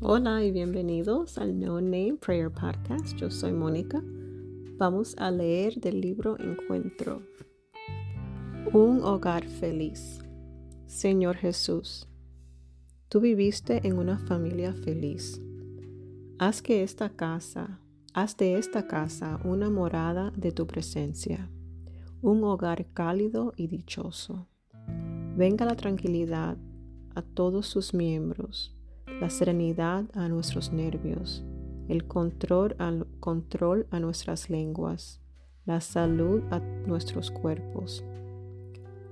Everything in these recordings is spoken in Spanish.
Hola y bienvenidos al No Name Prayer Podcast. Yo soy Mónica. Vamos a leer del libro Encuentro. Un hogar feliz. Señor Jesús, tú viviste en una familia feliz. Haz que esta casa, haz de esta casa una morada de tu presencia, un hogar cálido y dichoso. Venga la tranquilidad a todos sus miembros, la serenidad a nuestros nervios, el control a, control a nuestras lenguas, la salud a nuestros cuerpos.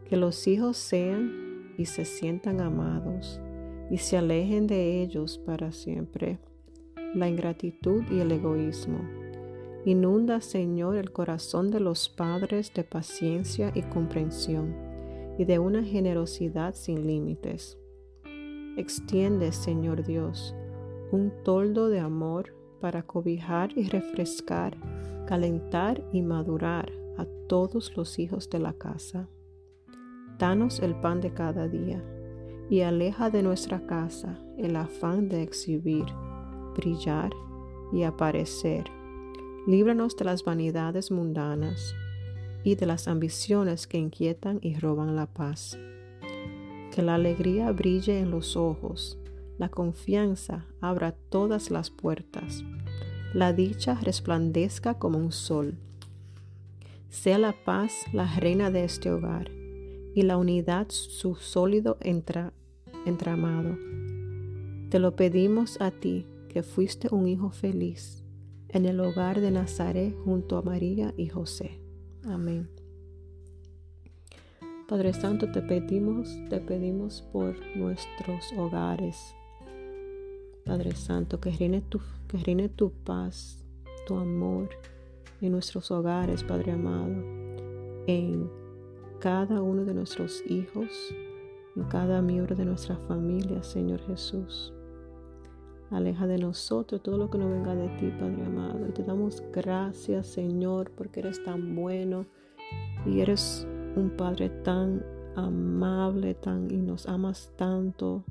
Que los hijos sean y se sientan amados y se alejen de ellos para siempre la ingratitud y el egoísmo. Inunda, Señor, el corazón de los padres de paciencia y comprensión y de una generosidad sin límites. Extiende, Señor Dios, un toldo de amor para cobijar y refrescar, calentar y madurar a todos los hijos de la casa. Danos el pan de cada día y aleja de nuestra casa el afán de exhibir, brillar y aparecer. Líbranos de las vanidades mundanas y de las ambiciones que inquietan y roban la paz que la alegría brille en los ojos, la confianza abra todas las puertas, la dicha resplandezca como un sol. Sea la paz la reina de este hogar y la unidad su sólido entramado. Te lo pedimos a ti, que fuiste un hijo feliz en el hogar de Nazaret junto a María y José. Amén. Padre Santo, te pedimos, te pedimos por nuestros hogares. Padre Santo, que reine tu, que reine tu paz, tu amor en nuestros hogares, Padre amado, en cada uno de nuestros hijos, en cada miembro de nuestra familia, Señor Jesús. Aleja de nosotros todo lo que no venga de ti, Padre amado. Y te damos gracias, Señor, porque eres tan bueno y eres un Padre tan amable, tan y nos amas tanto.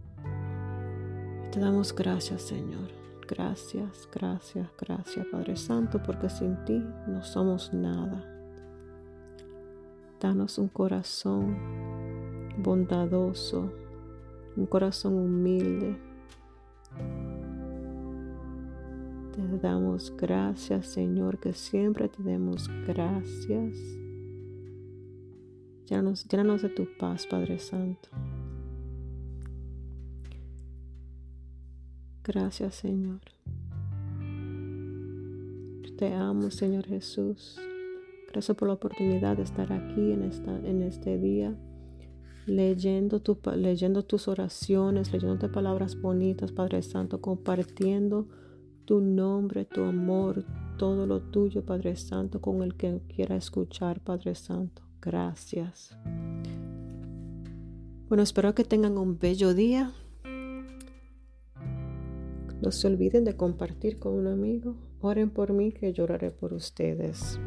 Te damos gracias, Señor. Gracias, gracias, gracias, Padre Santo, porque sin ti no somos nada. Danos un corazón bondadoso, un corazón humilde. Te damos gracias, Señor, que siempre te demos gracias. Llénanos, de tu paz, Padre Santo. Gracias, Señor. Te amo, Señor Jesús. Gracias por la oportunidad de estar aquí en, esta, en este día, leyendo, tu, leyendo tus oraciones, leyendo palabras bonitas, Padre Santo, compartiendo tu nombre, tu amor, todo lo tuyo, Padre Santo, con el que quiera escuchar, Padre Santo. Gracias. Bueno, espero que tengan un bello día. No se olviden de compartir con un amigo. Oren por mí que lloraré por ustedes.